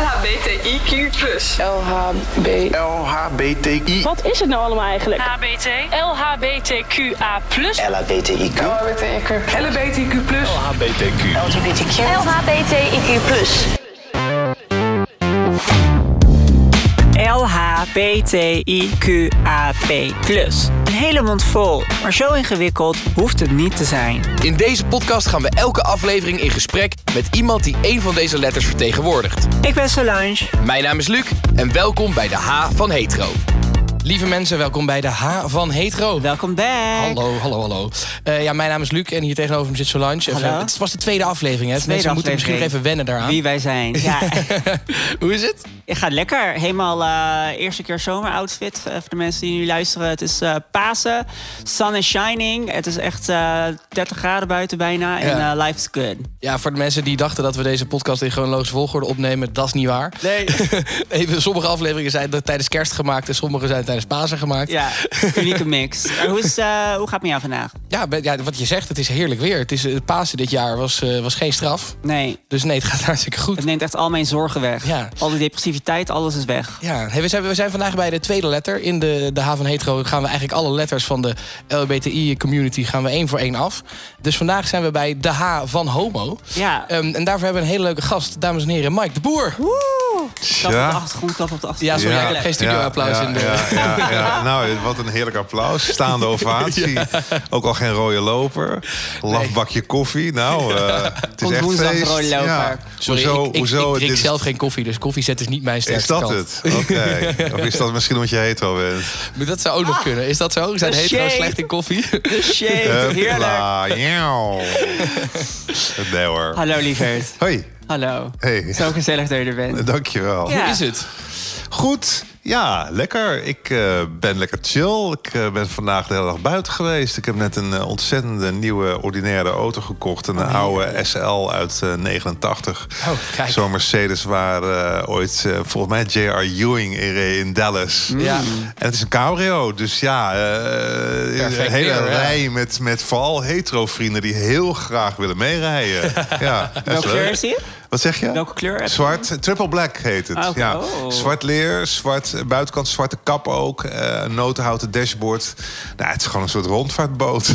LHBTIQ+. LHB. LHBTI. Wat is het nou allemaal eigenlijk? HBT, LHBTQA+. LHBTIQ. LHBTIQ. LHBTIQ+. LHBTQ. LHBTIQ+. LHBTIQAP+. Een hele mond vol, maar zo ingewikkeld hoeft het niet te zijn. In deze podcast gaan we elke aflevering in gesprek met iemand die een van deze letters vertegenwoordigt. Ik ben Solange. Mijn naam is Luc en welkom bij de H van Hetero. Lieve mensen, welkom bij de H van Hetero. Welkom back. Hallo, hallo, hallo. Eh, ja, mijn naam is Luc en hier tegenover me zit Solange. Even- Hallo. het was de tweede aflevering, hè? Dus Tweede mensen moeten misschien nog even wennen daaraan. Wie wij zijn. Ja, Hoe is het? Ik ga lekker. Helemaal eh, eerste keer zomeroutfit. eh, voor de mensen die nu luisteren. Het is eh Pasen. Sun is shining. Het is echt eh 30 graden buiten bijna. En Ja. life is good. Ja, voor de mensen die dachten dat we deze podcast in chronologische volgorde opnemen, dat is niet waar. Nee. Even, sommige afleveringen zijn tijdens kerst gemaakt en sommige zijn tijdens Pasen gemaakt. Ja, unieke mix. Hoe, is, hoe gaat het met jou vandaag? Ja, ja, wat je zegt, het is heerlijk weer. Het is, het Pasen dit jaar was, was geen straf. Nee, Dus nee, het gaat hartstikke goed. het neemt echt al mijn zorgen weg. Ja. Al die depressiviteit, alles is weg. Ja, hey, we, zijn, we zijn vandaag bij de tweede letter. In de, de H van Hetero gaan we eigenlijk alle letters van de LBTI-community gaan we één voor één af. Dus vandaag zijn we bij de H van Homo. Ja. Ehm, en daarvoor hebben we een hele leuke gast, dames en heren, Mike de Boer. Woe! Klap op de Ja. achtergrond, klap op de Ja, achtergrond. sorry, Ja. ik heb geen studio-applaus ja, in de... Ja, ja, ja. Nou, wat een heerlijk applaus. Staande ovatie. Ook al geen rode loper. Lafbakje koffie. Nou, eh, het is Komt echt woensdag feest. rode loper. Ja. Sorry, hoezo, ik, ik, hoezo, ik drink dit- zelf geen koffie, dus koffiezet is niet mijn Is sterkste dat kant. het? Oké. Of is dat misschien omdat je hetero bent? Maar dat zou ook nog kunnen. Is dat zo? Zijn hetero slecht in koffie? De shade, heerlijk. Nee hoor. Hallo lieverd. Hoi. Hallo. Hey. Zo gezellig dat je er bent. Dankjewel. Ja. Hoe is het? Goed. Ja, lekker. Ik eh, ben lekker chill. Ik eh, ben vandaag de hele dag buiten geweest. Ik heb net een eh, ontzettende nieuwe ordinaire auto gekocht. Een oude SL uit eh, 89. Oh, kijk. Zo'n Mercedes waar ooit eh, volgens mij J.R. Ewing in reed in Dallas. Ja. En het is een cabrio, dus ja, eh, een hele weer, ja. rij met, met vooral hetero vrienden die heel graag willen meerijden. ja, Welke kleur is die? Wat zeg je? Welke kleur heb je? Zwart, triple black heet het. Ah, ja. Oh. Zwart leer, zwart eh, buitenkant, zwarte kap ook. eh, een notenhouten dashboard. Nou, het is gewoon een soort rondvaartboot.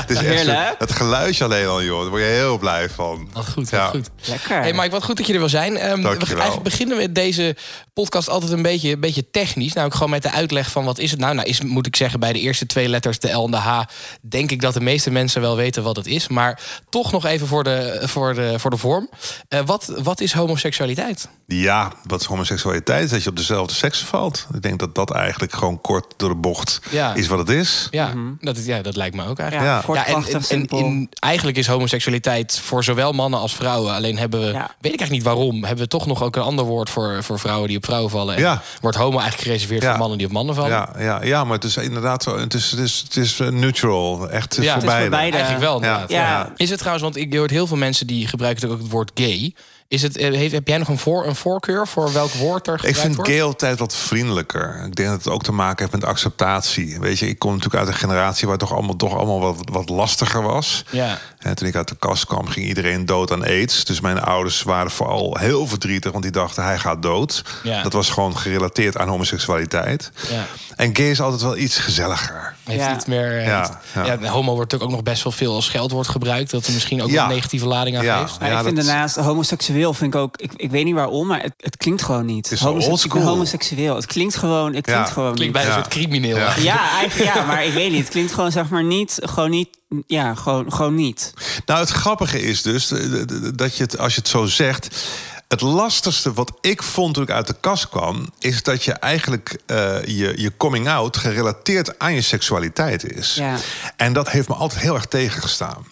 het is echt Heerlijk. zo- het geluidje alleen al, joh. Daar word je heel blij van. Wat goed, Ja. wat goed. Lekker. Hey Mike, wat goed dat je er wil zijn. Ehm, we, Dankjewel. eigenlijk beginnen we deze podcast altijd een beetje, een beetje technisch. Nou, gewoon met de uitleg van wat is het nou? Nou, is, moet ik zeggen, bij de eerste twee letters, de L en de H... denk ik dat de meeste mensen wel weten wat het is. Maar toch nog even voor de, voor de, voor de vorm. Eh, wat, wat is homoseksualiteit? Ja, wat is homoseksualiteit? Is dat je op dezelfde seksen valt. Ik denk dat dat eigenlijk gewoon kort door de bocht Ja. is wat het is. Ja, dat, is- ja dat lijkt me ook eigenlijk. ja, Ja. kort, Ja, en, en, in, eigenlijk is homoseksualiteit voor zowel mannen als vrouwen. Alleen hebben we, Ja. weet ik eigenlijk niet waarom, hebben we toch nog ook een ander woord voor, voor vrouwen die op vrouwen vallen. En Ja. Wordt homo eigenlijk gereserveerd Ja. voor mannen die op mannen vallen? Ja, ja, ja, maar het is inderdaad zo. Het is, het is, het is eh, neutral. Echt Ja. voor Het is voor beide. Eigenlijk wel, Ja. Ja. Is het trouwens, want ik hoor heel veel mensen die gebruiken ook het woord gay. Is het, eh, heeft, heb jij nog een, voor, een voorkeur voor welk woord er Ik gebruikt vind wordt? gay altijd wat vriendelijker. Ik denk dat het ook te maken heeft met acceptatie. Weet je, ik kom natuurlijk uit een generatie waar het toch allemaal, toch allemaal wat, wat lastiger was. Ja. En toen ik uit de kast kwam, ging iedereen dood aan aids. Dus mijn ouders waren vooral heel verdrietig, want die dachten hij gaat dood. Ja. Dat was gewoon gerelateerd aan homoseksualiteit. Ja. En gay is altijd wel iets gezelliger. Heeft Ja. iets meer. eh, Ja, ja, ja. homo wordt natuurlijk ook nog best wel veel als scheldwoord gebruikt. Dat er misschien ook Ja. een negatieve lading aan Ja. geeft. Maar Ja, ik vind dat- daarnaast homoseksueel vind ik ook. Ik, ik weet niet waarom, maar het, het klinkt gewoon niet. is homoseksueel. Het klinkt gewoon. Het klinkt Ja. gewoon Klinkt bijna een soort crimineel. Ja, eigenlijk ja, maar ik weet niet. Het klinkt gewoon zeg maar niet. Gewoon niet. Ja, gewoon, gewoon niet. Nou, het grappige is dus eh, dat je het, als je het zo zegt. Het lastigste wat ik vond toen ik uit de kast kwam, is dat je eigenlijk eh, je, je coming out gerelateerd aan je seksualiteit is. Ja. En dat heeft me altijd heel erg tegengestaan.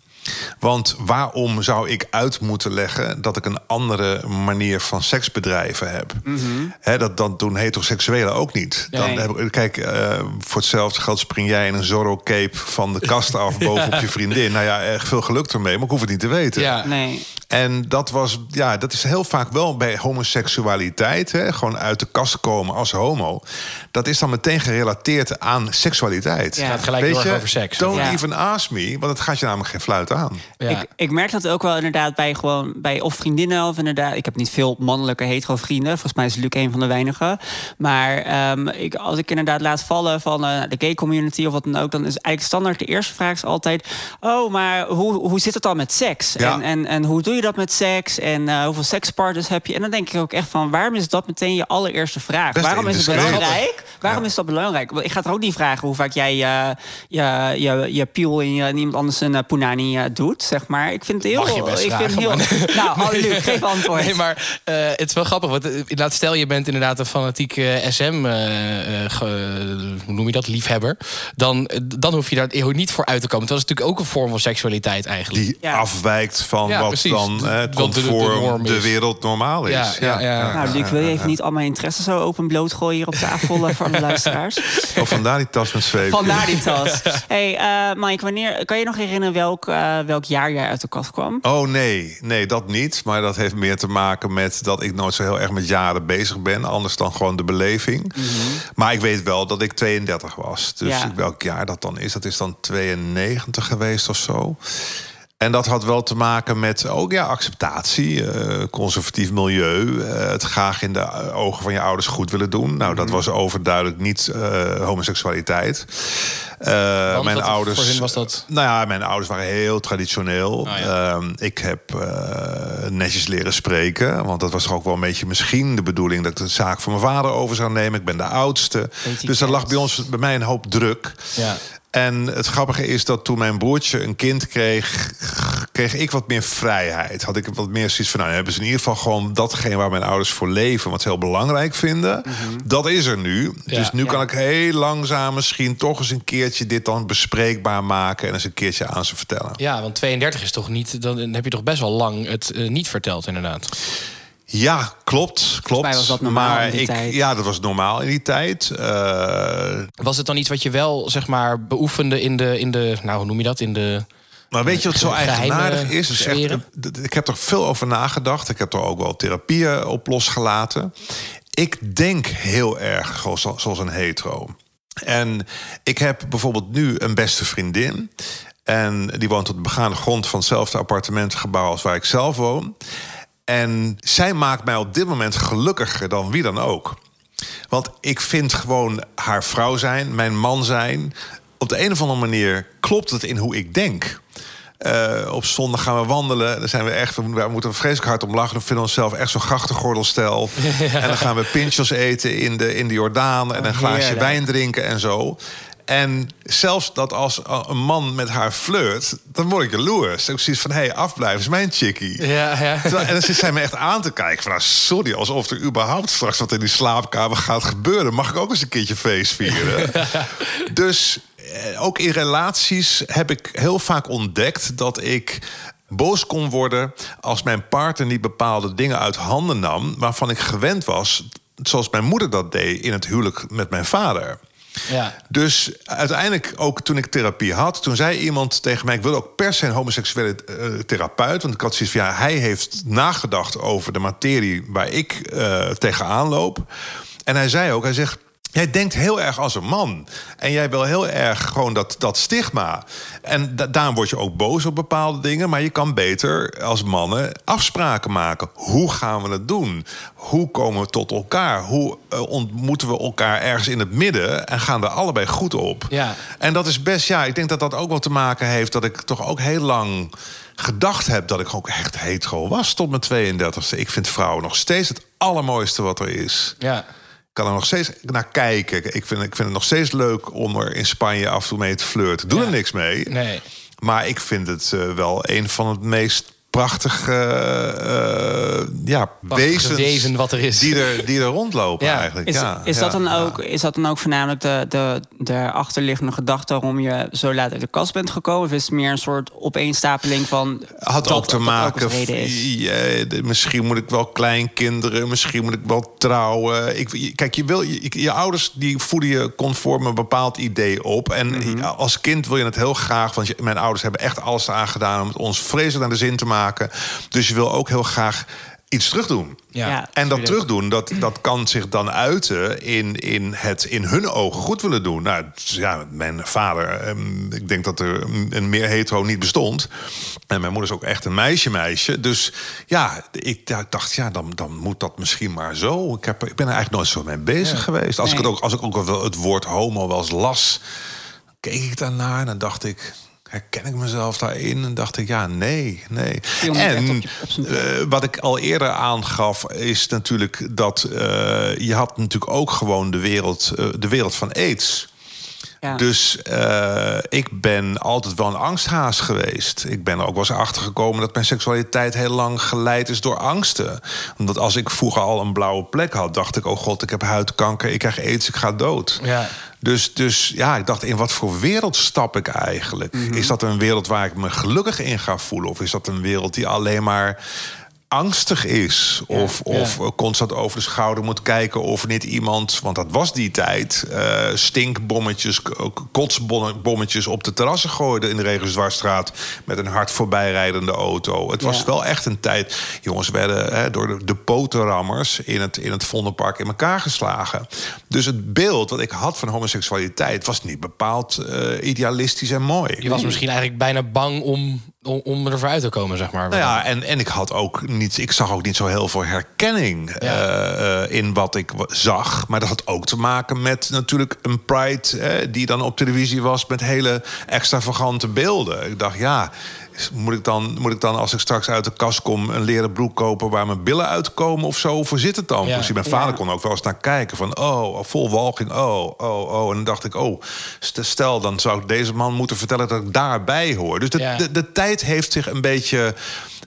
Want waarom zou ik uit moeten leggen dat ik een andere manier van seksbedrijven heb? Hè, dat, dat doen heteroseksuelen ook niet. Dan heb kijk, eh, voor hetzelfde geld spring jij in een Zorro-cape van de kast af bovenop je vriendin. Nou ja, erg veel geluk ermee, maar ik hoef het niet te weten. Ja. Nee. En dat was, ja, dat is heel vaak wel bij homoseksualiteit, hè, gewoon uit de kast komen als homo. Dat is dan meteen gerelateerd aan seksualiteit. Ja. Gaat gelijk Weet je, over seks. Don't Ja. even ask me, want het gaat je namelijk geen fluit Ja. Ik, ik merk dat ook wel inderdaad bij gewoon bij of vriendinnen of inderdaad. Ik heb niet veel mannelijke hetero vrienden. Volgens mij is Luc een van de weinigen. Maar ehm, ik, als ik inderdaad laat vallen van eh, de gay community of wat dan ook, dan is eigenlijk standaard de eerste vraag is altijd: Oh, maar hoe, hoe zit het dan met seks? Ja. En, en, en hoe doe je dat met seks? En eh, hoeveel sekspartners heb je? En dan denk ik ook echt van: waarom is dat meteen je allereerste vraag? Best waarom is het belangrijk? Waarom Ja. is dat belangrijk? Want ik ga er ook niet vragen hoe vaak jij eh, je, je, je piel in, je, in iemand anders een punani eh, doet, zeg maar. Ik vind het heel... Mag je best ik vind vragen, heel Nou, oh, Luc, geef antwoord. Nee, maar eh, het is wel grappig. Want eh, inderdaad, stel je bent inderdaad een fanatieke SM, eh, eh, ge- hoe noem je dat, liefhebber. Dan, dan hoef je daar eeuw niet voor uit te komen. Dat is natuurlijk ook een vorm van seksualiteit eigenlijk. Die Ja. afwijkt van Ja, wat precies. dan De- wat de- de conform de, is. wereld normaal is. Ja, ja, ja. Nou, Luc, wil je even niet al mijn interesse zo open bloot gooien hier op tafel voor de luisteraars? Oh, vandaar die tas met zweep. Vandaar die tas. hey, eh, Mike, wanneer, kan je nog herinneren welk, eh, welk jaar jij uit de kast kwam? Oh nee, nee, dat niet. Maar dat heeft meer te maken met dat ik nooit zo heel erg met jaren bezig ben. Anders dan gewoon de beleving. Maar ik weet wel dat ik 32 was. Dus Ja. welk jaar dat dan is, dat is dan 92 geweest of zo. En dat had wel te maken met ook ja, acceptatie, eh, conservatief milieu. eh, het graag in de ogen van je ouders goed willen doen. Nou, dat was overduidelijk niet eh, homoseksualiteit. Want mijn ouders. voor hun was dat? Nou ja, mijn ouders waren heel traditioneel. Ja. Ehm, ik heb netjes leren spreken. Want dat was toch ook wel een beetje misschien de bedoeling dat ik de zaak van mijn vader over zou nemen. Ik ben de oudste. Dus er lag bij ons bij mij een hoop druk. Ja. En het grappige is dat toen mijn broertje een kind kreeg, kreeg ik wat meer vrijheid. Had ik wat meer zoiets van, nou, hebben ze in ieder geval gewoon datgene waar mijn ouders voor leven, wat ze heel belangrijk vinden. Dat is er nu. dus nu ja. kan ik heel langzaam misschien toch eens een keertje dit dan bespreekbaar maken en eens een keertje aan ze vertellen. Ja, want 32 is toch niet. Dan heb je toch best wel lang het eh, niet verteld, inderdaad. Ja, klopt, klopt. mij was dat normaal maar in die ik, tijd. Ja, dat was normaal in die tijd. Eh, Was het dan iets wat je wel, zeg maar, beoefende in de, in de nou, hoe noem je dat? In de. Maar weet je wat zo eigenaardig is? is echt, ik heb er veel over nagedacht. Ik heb er ook wel therapieën op losgelaten. Ik denk heel erg zoals, zoals een hetero. En ik heb bijvoorbeeld nu een beste vriendin. En die woont op de begaande grond van hetzelfde appartementengebouw als waar ik zelf woon. En zij maakt mij op dit moment gelukkiger dan wie dan ook. Want ik vind gewoon haar vrouw zijn, mijn man zijn. Op de een of andere manier klopt het in hoe ik denk. Eh, op zondag gaan we wandelen. Dan zijn we echt, we we moeten vreselijk hard om lachen. We vinden onszelf echt zo'n grachtengordelstijl. En dan gaan we pinchos eten in de, in de Jordaan. En een glaasje wijn drinken en zo. En zelfs dat als een man met haar flirt, dan word ik jaloers. Ik zoiets van, hé, hey, afblijven is mijn chickie. Ja, ja. Terwijl- En dan zit zij me echt aan te kijken. Van, nou, sorry, alsof er überhaupt straks wat in die slaapkamer gaat gebeuren. Mag ik ook eens een keertje feest vieren? dus eh, ook in relaties heb ik heel vaak ontdekt dat ik boos kon worden als mijn partner niet bepaalde dingen uit handen nam waarvan ik gewend was, zoals mijn moeder dat deed in het huwelijk met mijn vader. Ja. Dus uiteindelijk, ook toen ik therapie had, toen zei iemand tegen mij: Ik wil ook per se een homoseksuele eh, therapeut. Want ik had zoiets van ja, hij heeft nagedacht over de materie waar ik eh, tegenaan loop. En hij zei ook: Hij zegt. Jij denkt heel erg als een man. En jij wil heel erg gewoon dat, dat stigma. En da- daarom word je ook boos op bepaalde dingen. Maar je kan beter als mannen afspraken maken. Hoe gaan we het doen? Hoe komen we tot elkaar? Hoe eh, ontmoeten we elkaar ergens in het midden? En gaan er allebei goed op? Ja. En dat is best, ja, ik denk dat dat ook wel te maken heeft... dat ik toch ook heel lang gedacht heb dat ik ook echt hetero was tot mijn 32e. Ik vind vrouwen nog steeds het allermooiste wat er is. ja. Kan er nog steeds naar kijken. Ik vind, ik vind het nog steeds leuk om er in Spanje af en toe mee te flirten. Doe Ja. er niks mee. Nee. Maar ik vind het eh, wel een van het meest prachtige eh, ja, Prachtige wezens wezen wat er is. Die er, die er rondlopen Ja. eigenlijk. Is, ja, is, ja, dat dan ja. ook, is dat dan ook voornamelijk de, de, de achterliggende gedachte waarom je zo laat uit de kast bent gekomen? Of is het meer een soort opeenstapeling van. Had dat- ook te maken. is? Ja, de- misschien moet ik wel kleinkinderen, misschien moet ik wel trouwen. Ik, kijk, je, wil, je, je ouders die voeden je conform een bepaald idee op. En Mhm. als kind wil je het heel graag, want je- mijn ouders hebben echt alles aan gedaan om het ons vreselijk naar de zin te maken. Dus je wil ook heel graag iets terugdoen. Ja. Ja. En dat terugdoen, dat, dat kan zich dan uiten in, in het in hun ogen goed willen doen. Nou, dus ja, mijn vader, ehm, ik denk dat er een- meer hetero niet bestond. En mijn moeder is ook echt een meisje meisje. Dus ja, ik dacht, ja, dan, dan moet dat misschien maar zo. Ik, heb, ik ben er eigenlijk nooit zo mee bezig geweest. Als, ik het ook, als ik ook wel het woord homo wel eens las, keek ik daarnaar en dan dacht ik... Herken ik mezelf daarin? En dacht ik, ja, nee, nee. En eh, wat ik al eerder aangaf, is natuurlijk dat eh, je had natuurlijk ook gewoon de wereld, eh, de wereld van aids. Ja. Dus eh, ik ben altijd wel een angsthaas geweest. Ik ben er ook wel eens achter gekomen dat mijn seksualiteit heel lang geleid is door angsten. Omdat als ik vroeger al een blauwe plek had, dacht ik: oh god, ik heb huidkanker, ik krijg aids, ik ga dood. Ja. Dus, dus ja, ik dacht, in wat voor wereld stap ik eigenlijk? Is dat een wereld waar ik me gelukkig in ga voelen? Of is dat een wereld die alleen maar angstig is? Of, ja. of eh, constant over de schouder moet kijken of niet iemand... want dat was die tijd, eh, stinkbommetjes, kotsbommetjes... op de terrassen gooide in de Regensdwarsstraat... met een hard voorbijrijdende auto. Het was Ja. wel echt een tijd... jongens werden hè, door de, de potenrammers in het, in het Vondelpark in elkaar geslagen. Dus het beeld wat ik had van homoseksualiteit... was niet bepaald eh, idealistisch en mooi. Je was misschien eigenlijk bijna bang om, om, om ervoor uit te komen, zeg maar. Nou ja, en, en ik had ook niet, ik zag ook niet zo heel veel herkenning eh, eh, in wat ik zag. Maar dat had ook te maken met natuurlijk een Pride eh, die dan op televisie was met hele extravagante beelden. Ik dacht, ja, moet ik, dan, moet ik dan als ik straks uit de kast kom een leren broek kopen waar mijn billen uitkomen of zo? Of hoe zit het dan? Ja. Precies, mijn vader Ja. kon ook wel eens naar kijken van, oh, vol walging, oh, oh, oh. En dan dacht ik, oh, st- stel, dan zou ik deze man moeten vertellen dat ik daarbij hoor. Dus de, Ja. de, de tijd heeft zich een beetje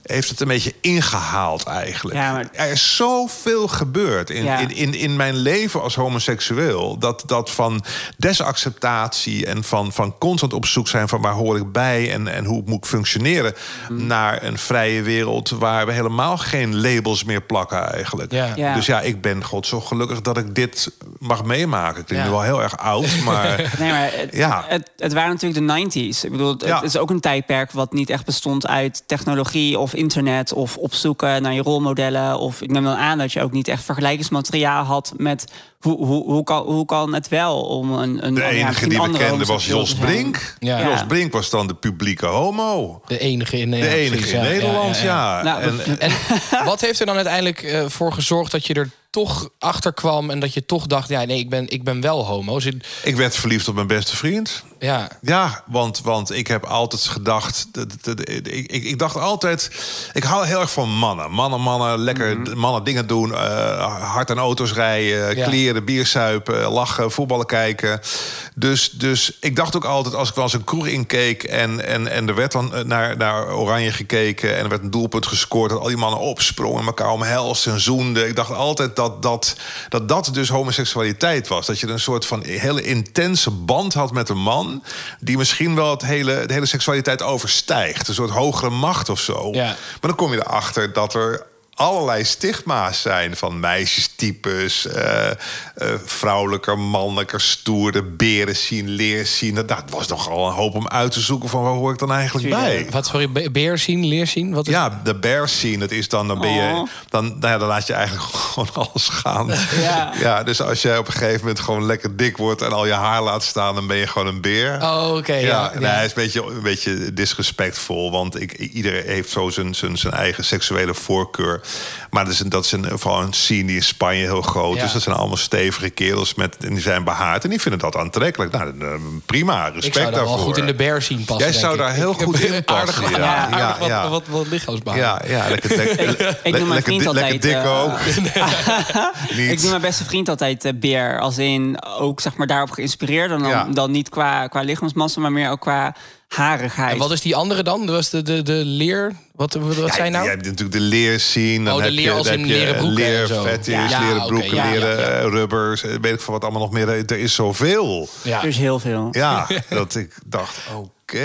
heeft het een beetje ingehaald eigenlijk. Ja, maar- Er is zoveel gebeurd in, Ja. in, in, in mijn leven als homoseksueel... dat, dat van desacceptatie en van, van constant op zoek zijn... van waar hoor ik bij en, en hoe moet ik functioneren... Mm. naar een vrije wereld waar we helemaal geen labels meer plakken eigenlijk. Ja. Ja. Dus ja, ik ben god zo gelukkig dat ik dit mag meemaken. Ik Ja. nu wel heel erg oud, maar... Nee, maar het, Ja. het, het waren natuurlijk de 90s. Ik bedoel, het, Ja. het is ook een tijdperk wat niet echt bestond uit technologie of internet of opzoeken naar je rolmodellen. Of ik neem dan aan dat je ook niet echt vergelijkingsmateriaal had met hoe, hoe, hoe, kan, hoe kan het wel om een. een De ja, enige die we kenden was Jos. Brink. Ja. Jos. Brink was dan de publieke homo. De enige in De Nederland. enige precies, in. Nederland, Ja, ja. ja, Nou, En- wat heeft er dan uiteindelijk eh, voor gezorgd dat je er toch achter kwam en dat je toch dacht: ja, nee, ik ben, ik ben wel homo. Zit- Ik werd verliefd op mijn beste vriend. Ja, Ja, want, want ik heb altijd gedacht. Ik, ik, ik dacht altijd. Ik hou heel erg van mannen. Mannen, mannen, lekker d- mannen dingen doen. eh, hard aan auto's rijden, Ja. kleren, bier suipen, lachen, voetballen kijken. Dus, dus ik dacht ook altijd als ik wel eens een kroeg inkeek. en, en, en er werd dan eh, naar, naar Oranje gekeken. en er werd een doelpunt gescoord. dat al die mannen opsprongen en elkaar omhelsten en zoenden. Ik dacht altijd dat dat, dat dat dus homoseksualiteit was. Dat je een soort van hele intense band had met een man. Die misschien wel het hele, de hele seksualiteit overstijgt. Een soort hogere macht of zo. Ja. Maar dan kom je erachter dat er allerlei stigma's zijn van meisjestypes, eh eh, vrouwelijker, mannelijker, stoerder, beren zien, leer zien. Dat, was nogal een hoop om uit te zoeken van waar hoor ik dan eigenlijk bij. wat sorry, be- beer zien, leer zien? Wat is Ja, de bear scene, dat is dan, dan ben je, Oh. dan, nou ja, dan laat je eigenlijk gewoon alles gaan. Ja. ja, dus als jij op een gegeven moment gewoon lekker dik wordt en al je haar laat staan, dan ben je gewoon een beer. Oh, oké. Ja, ja, nee, hij is een beetje, een beetje disrespectvol. Want ik, iedereen heeft zo zijn, zijn, zijn eigen seksuele voorkeur. Maar dat is, een, dat is een, vooral een scene die in Spanje heel groot Ja. is. Dat zijn allemaal stevige kerels met, en die zijn behaard. En die vinden dat aantrekkelijk. Nou, eh, prima, respect Ik zou daar daarvoor. wel goed in de bear zien passen. Jij zou ik. daar heel Ik goed in aardig- passen, Ja, ja. aardig wat, Ja, ja. Wat, wat lichaamsbouw. Ja, ja lekker, Ik noem mijn lekker, vriend di- altijd... lekker dik eh, ook. ik noem mijn beste vriend altijd eh, beer. Als in ook zeg maar daarop geïnspireerd. En dan, Ja. dan niet qua, qua lichaamsmassa, maar meer ook qua harigheid. En wat is die andere dan? Dat was de, de, de leer. Wat, wat, Ja, zei nou? Je hebt natuurlijk de leer zien. Dan Oh, de heb leer je, als in leren broeken zo. leerfetish, Ja. leren broeken, leren ja, ja. eh, rubbers. eh, Weet ik veel wat allemaal nog meer. Er is zoveel. Ja. Dus heel veel. Ja, dat ik dacht, oké.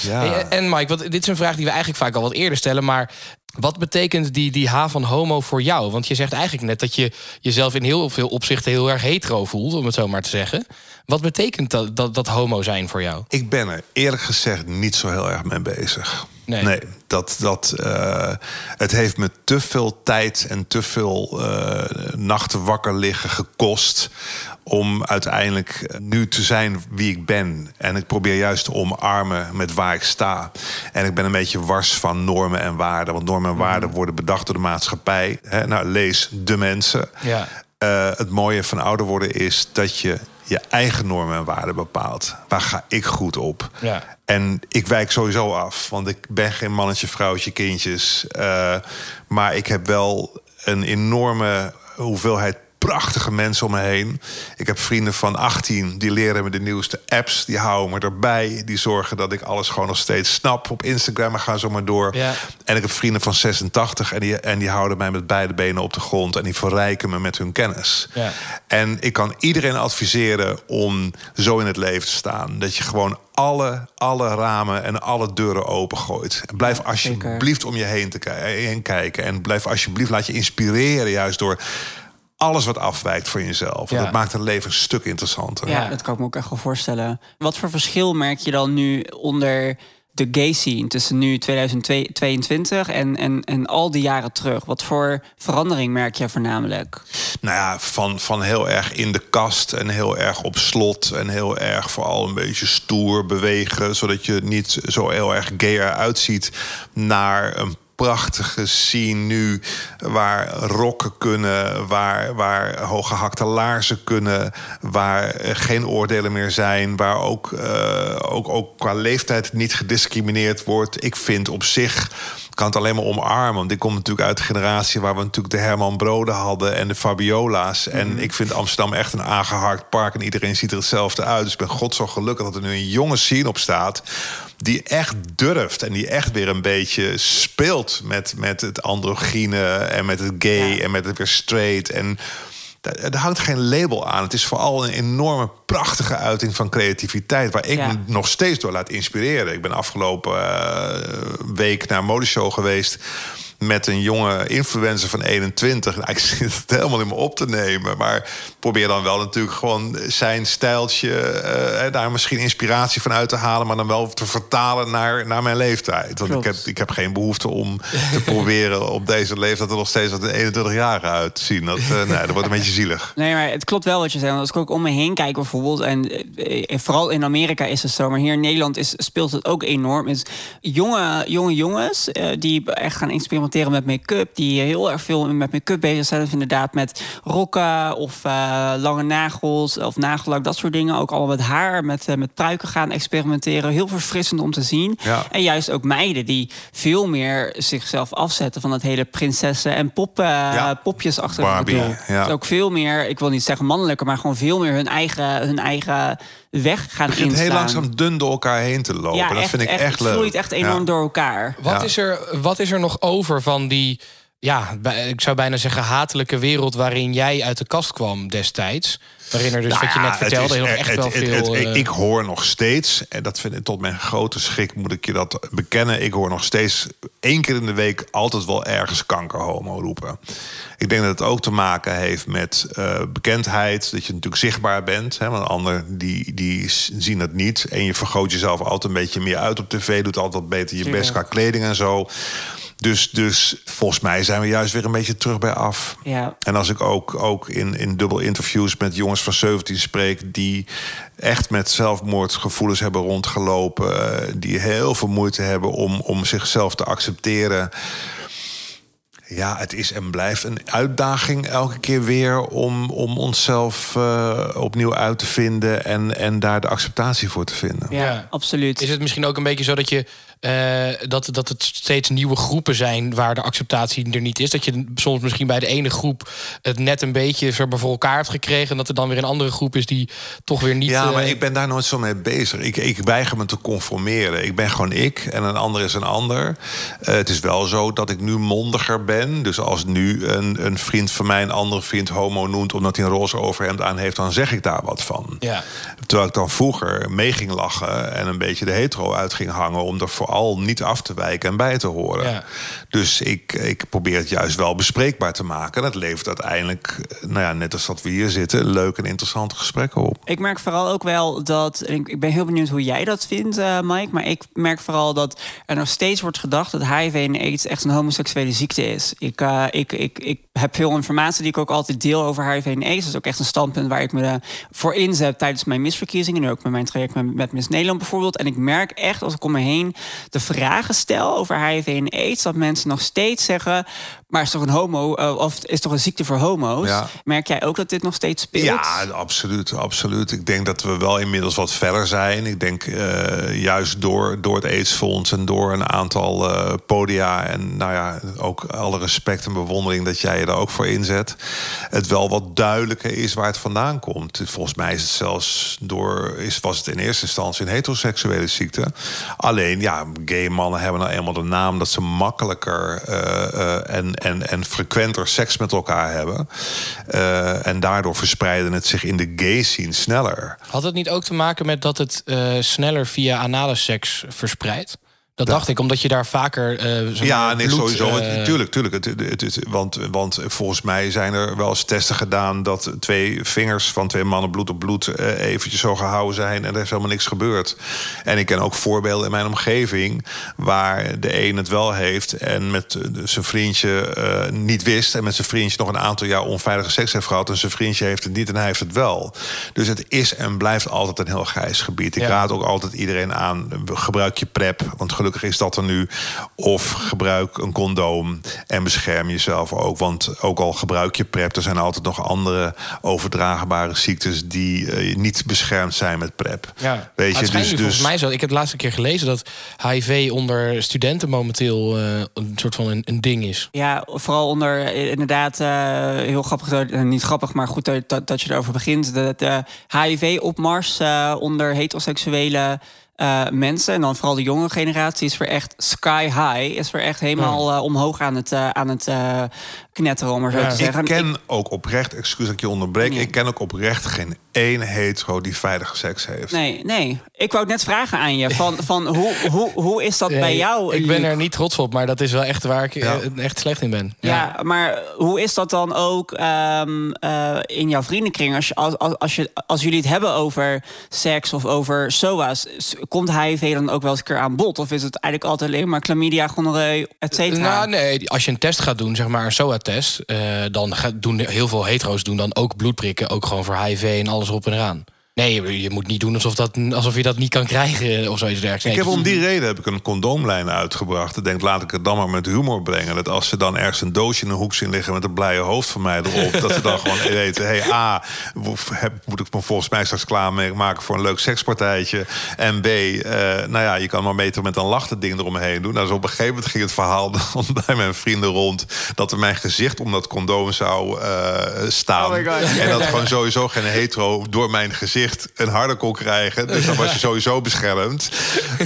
Ja. Hey, en Mike, wat, dit is een vraag die we eigenlijk vaak al wat eerder stellen. Maar wat betekent die, die H van homo voor jou? Want je zegt eigenlijk net dat je jezelf in heel veel opzichten heel erg hetero voelt, om het zo maar te zeggen. Wat betekent dat, dat, dat homo zijn voor jou? Ik ben er eerlijk gezegd niet zo heel erg mee bezig. Nee. Nee, dat, dat, eh, het heeft me te veel tijd en te veel eh, nachten wakker liggen gekost om uiteindelijk nu te zijn wie ik ben. En ik probeer juist te omarmen met waar ik sta. En ik ben een beetje wars van normen en waarden. Want normen en waarden worden bedacht door de maatschappij. Hè? Nou, lees de mensen. Ja. Eh, het mooie van ouder worden is dat je je eigen normen en waarden bepaalt. Waar ga ik goed op? Ja. En ik wijk sowieso af, want ik ben geen mannetje, vrouwtje, kindjes. Eh, maar ik heb wel een enorme hoeveelheid prachtige mensen om me heen. Ik heb vrienden van 18 die leren me de nieuwste apps. Die houden me erbij. Die zorgen dat ik alles gewoon nog steeds snap. Op Instagram en ga zo maar door. Ja. En ik heb vrienden van 86 en die, en die houden mij met beide benen op de grond. En die verrijken me met hun kennis. Ja. En ik kan iedereen adviseren om zo in het leven te staan. Dat je gewoon alle, alle ramen en alle deuren opengooit. En blijf alsjeblieft om je heen, te heen kijken. En blijf alsjeblieft, laat je inspireren juist door alles wat afwijkt van jezelf. Ja. dat maakt het leven een stuk interessanter. Ja, Ja. dat kan ik me ook echt wel voorstellen. Wat voor verschil merk je dan nu onder de gay scene tussen nu 2022 en, en, en al die jaren terug? Wat voor verandering merk je voornamelijk? Nou ja, van, van heel erg in de kast en heel erg op slot. En heel erg vooral een beetje stoer bewegen. Zodat je niet zo heel erg gay eruit ziet. Naar een prachtige scene nu. Waar rokken kunnen. Waar, waar hooggehakte laarzen kunnen. Waar geen oordelen meer zijn. Waar ook, eh, ook, ook qua leeftijd niet gediscrimineerd wordt. Ik vind op zich kan het alleen maar omarmen. Want ik kom natuurlijk uit de generatie waar we natuurlijk de Herman Broden hadden en de Fabiola's. En ik vind Amsterdam echt een aangeharkt park en iedereen ziet er hetzelfde uit. Dus ik ben god zo gelukkig dat er nu een jonge scene op staat die echt durft en die echt weer een beetje speelt met, met het androgyne en met het gay Ja. en met het weer straight. En er hangt geen label aan. Het is vooral een enorme prachtige uiting van creativiteit... waar ik Ja. me nog steeds door laat inspireren. Ik ben afgelopen eh, week naar een modeshow geweest... met een jonge influencer van 21. Nou, ik zit het helemaal in me op te nemen. Maar probeer dan wel natuurlijk gewoon zijn stijltje... eh, daar misschien inspiratie van uit te halen... maar dan wel te vertalen naar, naar mijn leeftijd. Want ik heb, ik heb geen behoefte om te proberen op deze leeftijd... er nog steeds wat 21 jaar uit te zien. Dat, eh, nee, dat wordt een beetje zielig. Nee, maar het klopt wel wat je zegt. Want als ik ook om me heen kijk bijvoorbeeld... en eh, eh, vooral in Amerika is het zo... maar hier in Nederland is, speelt het ook enorm. Is jonge, jonge jongens eh, die echt gaan experimenteren met make-up... die heel erg veel met make-up bezig zijn. Of inderdaad met rokken of eh, lange nagels of nagellak, dat soort dingen. Ook allemaal met haar, met, eh, met pruiken gaan experimenteren. Heel verfrissend om te zien. Ja. En juist ook meiden die veel meer zichzelf afzetten... van dat hele prinsessen en pop, Ja. popjes achter Barbie, bedoel. ja. Dus ook veel meer, ik wil niet zeggen mannelijker, maar gewoon veel meer hun eigen, hun eigen weg gaan Het begint inslaan. heel langzaam dun door elkaar heen te lopen. Ja, dat echt, vind ik echt, Het leuk. vloeit echt enorm Ja. door elkaar. Wat, Ja. is er, wat is er nog over van die, ja, ik zou bijna zeggen, hatelijke wereld waarin jij uit de kast kwam destijds? Waarin er dus, Nou wat je ja, net vertelde, is e- echt het- wel het- veel... eh, ik hoor nog steeds, en dat vind ik tot mijn grote schrik, moet ik je dat bekennen. Ik hoor nog steeds één keer in de week altijd wel ergens kankerhomo roepen. Ik denk dat het ook te maken heeft met eh, bekendheid. Dat je natuurlijk zichtbaar bent. Hè, want anderen die, die zien dat niet. En je vergroot jezelf altijd een beetje meer uit op tv. Doet altijd beter je best qua kleding en zo. Dus, dus volgens mij zijn we juist weer een beetje terug bij af. Ja. En als ik ook, ook in, in dubbel interviews met jongens van 17 spreek... die echt met zelfmoordgevoelens hebben rondgelopen... eh, die heel veel moeite hebben om, om zichzelf te accepteren... Ja, het is en blijft een uitdaging elke keer weer... om, om onszelf eh, opnieuw uit te vinden... En, en daar de acceptatie voor te vinden. Ja, Ja. absoluut. Is het misschien ook een beetje zo dat je eh, dat, dat het steeds nieuwe groepen zijn waar de acceptatie er niet is? Dat je soms misschien bij de ene groep het net een beetje voor elkaar hebt gekregen, en dat er dan weer een andere groep is die toch weer niet. Ja, maar eh, ik ben daar nooit zo mee bezig. Ik, ik weiger me te conformeren. Ik ben gewoon ik en een ander is een ander. Eh, het is wel zo dat ik nu mondiger ben. Dus als nu een, een vriend van mij een andere vriend homo noemt... omdat hij een roze overhemd aan heeft, dan zeg ik daar wat van. Ja. Terwijl ik dan vroeger mee ging lachen... en een beetje de hetero uit ging hangen... om er voor vooral niet af te wijken en bij te horen. Ja. Dus ik, ik probeer het juist wel bespreekbaar te maken. Dat levert uiteindelijk, nou ja, net als dat we hier zitten, leuke en interessante gesprekken op. Ik merk vooral ook wel dat. en Ik, ik ben heel benieuwd hoe jij dat vindt, eh, Mike. Maar ik merk vooral dat er nog steeds wordt gedacht dat HIV en AIDS echt een homoseksuele ziekte is. Ik, eh, ik, ik, ik heb veel informatie die ik ook altijd deel over HIV en AIDS. Dat is ook echt een standpunt waar ik me eh, voor inzet tijdens mijn misverkiezingen. En ook met mijn traject met, met Miss Nederland bijvoorbeeld. En ik merk echt als ik om me heen de vragen stel over HIV en AIDS, dat mensen nog steeds zeggen. Maar is toch een homo, eh, of is toch een ziekte voor homo's? Ja. Merk jij ook dat dit nog steeds speelt? Ja, absoluut, absoluut. Ik denk dat we wel inmiddels wat verder zijn. Ik denk eh, juist door, door het AIDS-fonds en door een aantal eh, podia... en nou ja, ook alle respect en bewondering dat jij je daar ook voor inzet... het wel wat duidelijker is waar het vandaan komt. Volgens mij is het zelfs door, is, was het in eerste instantie een heteroseksuele ziekte. Alleen, ja, gay mannen hebben nou eenmaal de naam... dat ze makkelijker en, en, en frequenter seks met elkaar hebben. Eh, en daardoor verspreiden het zich in de gay scene sneller. Had het niet ook te maken met dat het eh, sneller via anale seks verspreidt? Dat dacht ik, omdat je daar vaker. zeg Ja, nee, bloed, sowieso. eh, Tuurlijk, tuurlijk. Het, het, het- want, want volgens mij zijn er wel eens testen gedaan... dat twee vingers van twee mannen bloed op bloed eh, eventjes zo gehouden zijn... en er is helemaal niks gebeurd. En ik ken ook voorbeelden in mijn omgeving... waar de een het wel heeft en met zijn vriendje niet wist... en met zijn vriendje nog een aantal jaar onveilige seks heeft gehad... en zijn vriendje heeft het niet en hij heeft het wel. Dus het is en blijft altijd een heel grijs gebied. Ik Ja. raad ook altijd iedereen aan, gebruik je PrEP. Want gelukkig is dat er nu. Of gebruik een condoom en bescherm jezelf ook. Want ook al gebruik je PrEP, er zijn altijd nog andere overdraagbare ziektes... die eh, niet beschermd zijn met PrEP. Ja, Weet je, dus, dus volgens mij zo. Ik heb de laatste keer gelezen dat HIV onder studenten momenteel eh, een soort van een, een ding is. Ja, vooral onder eh, inderdaad eh, heel grappig, niet grappig, maar goed dat, dat, dat je erover begint. De, de HIV-opmars eh, onder heteroseksuele eh, mensen en dan vooral de jonge generatie is weer echt sky high, is weer echt helemaal eh, omhoog aan het, eh, aan het knetteren, om maar zo Ja. te ik zeggen. ken ook oprecht, excuus dat ik je onderbreek... Nee. ik ken ook oprecht geen één hetero die veilige seks heeft. Nee, nee. Ik wou het net vragen aan je. Van, van hoe, hoe, hoe is dat bij jou? Ik ben er niet trots op, maar dat is wel echt waar ik Ja. eh, echt slecht in ben. Ja, maar hoe is dat dan ook ehm, eh, in jouw vriendenkring? Als, je, als, als, als, je, als jullie het hebben over seks of over SOA's, komt HIV dan ook wel eens een keer aan bod? Of is het eigenlijk altijd alleen maar chlamydia, gonoreu, et cetera? Nou, nee, als je een test gaat doen, zeg maar een Eh, dan doen heel veel hetero's doen dan ook bloedprikken, ook gewoon voor HIV en alles op en eraan. Nee, je, je moet niet doen alsof, dat, alsof je dat niet kan krijgen of zoiets dergelijks. Nee, Ik heb dus- om die reden heb ik een condoomlijn uitgebracht. Ik denk, laat ik het dan maar met humor brengen. Dat als ze dan ergens een doosje in een hoek zien liggen... met een blije hoofd van mij erop... dat ze dan gewoon weten... hey, A, heb- moet ik me volgens mij straks klaarmaken voor een leuk sekspartijtje. En B, eh, nou ja, je kan maar beter met een lachte ding eromheen doen. Nou, dus op een gegeven moment ging het verhaal dan bij mijn vrienden rond... dat er mijn gezicht om dat condoom zou eh, staan. Oh my God. En dat gewoon sowieso geen hetero door mijn gezicht een harde kon krijgen. Dus dan was je sowieso beschermd.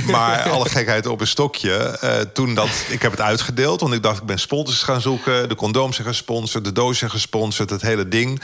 Maar alle gekheid op een stokje. eh, toen dat, ik heb het uitgedeeld, want ik dacht ik ben sponsors gaan zoeken. De condooms zijn gesponsord, de doos zijn gesponsord, het hele ding.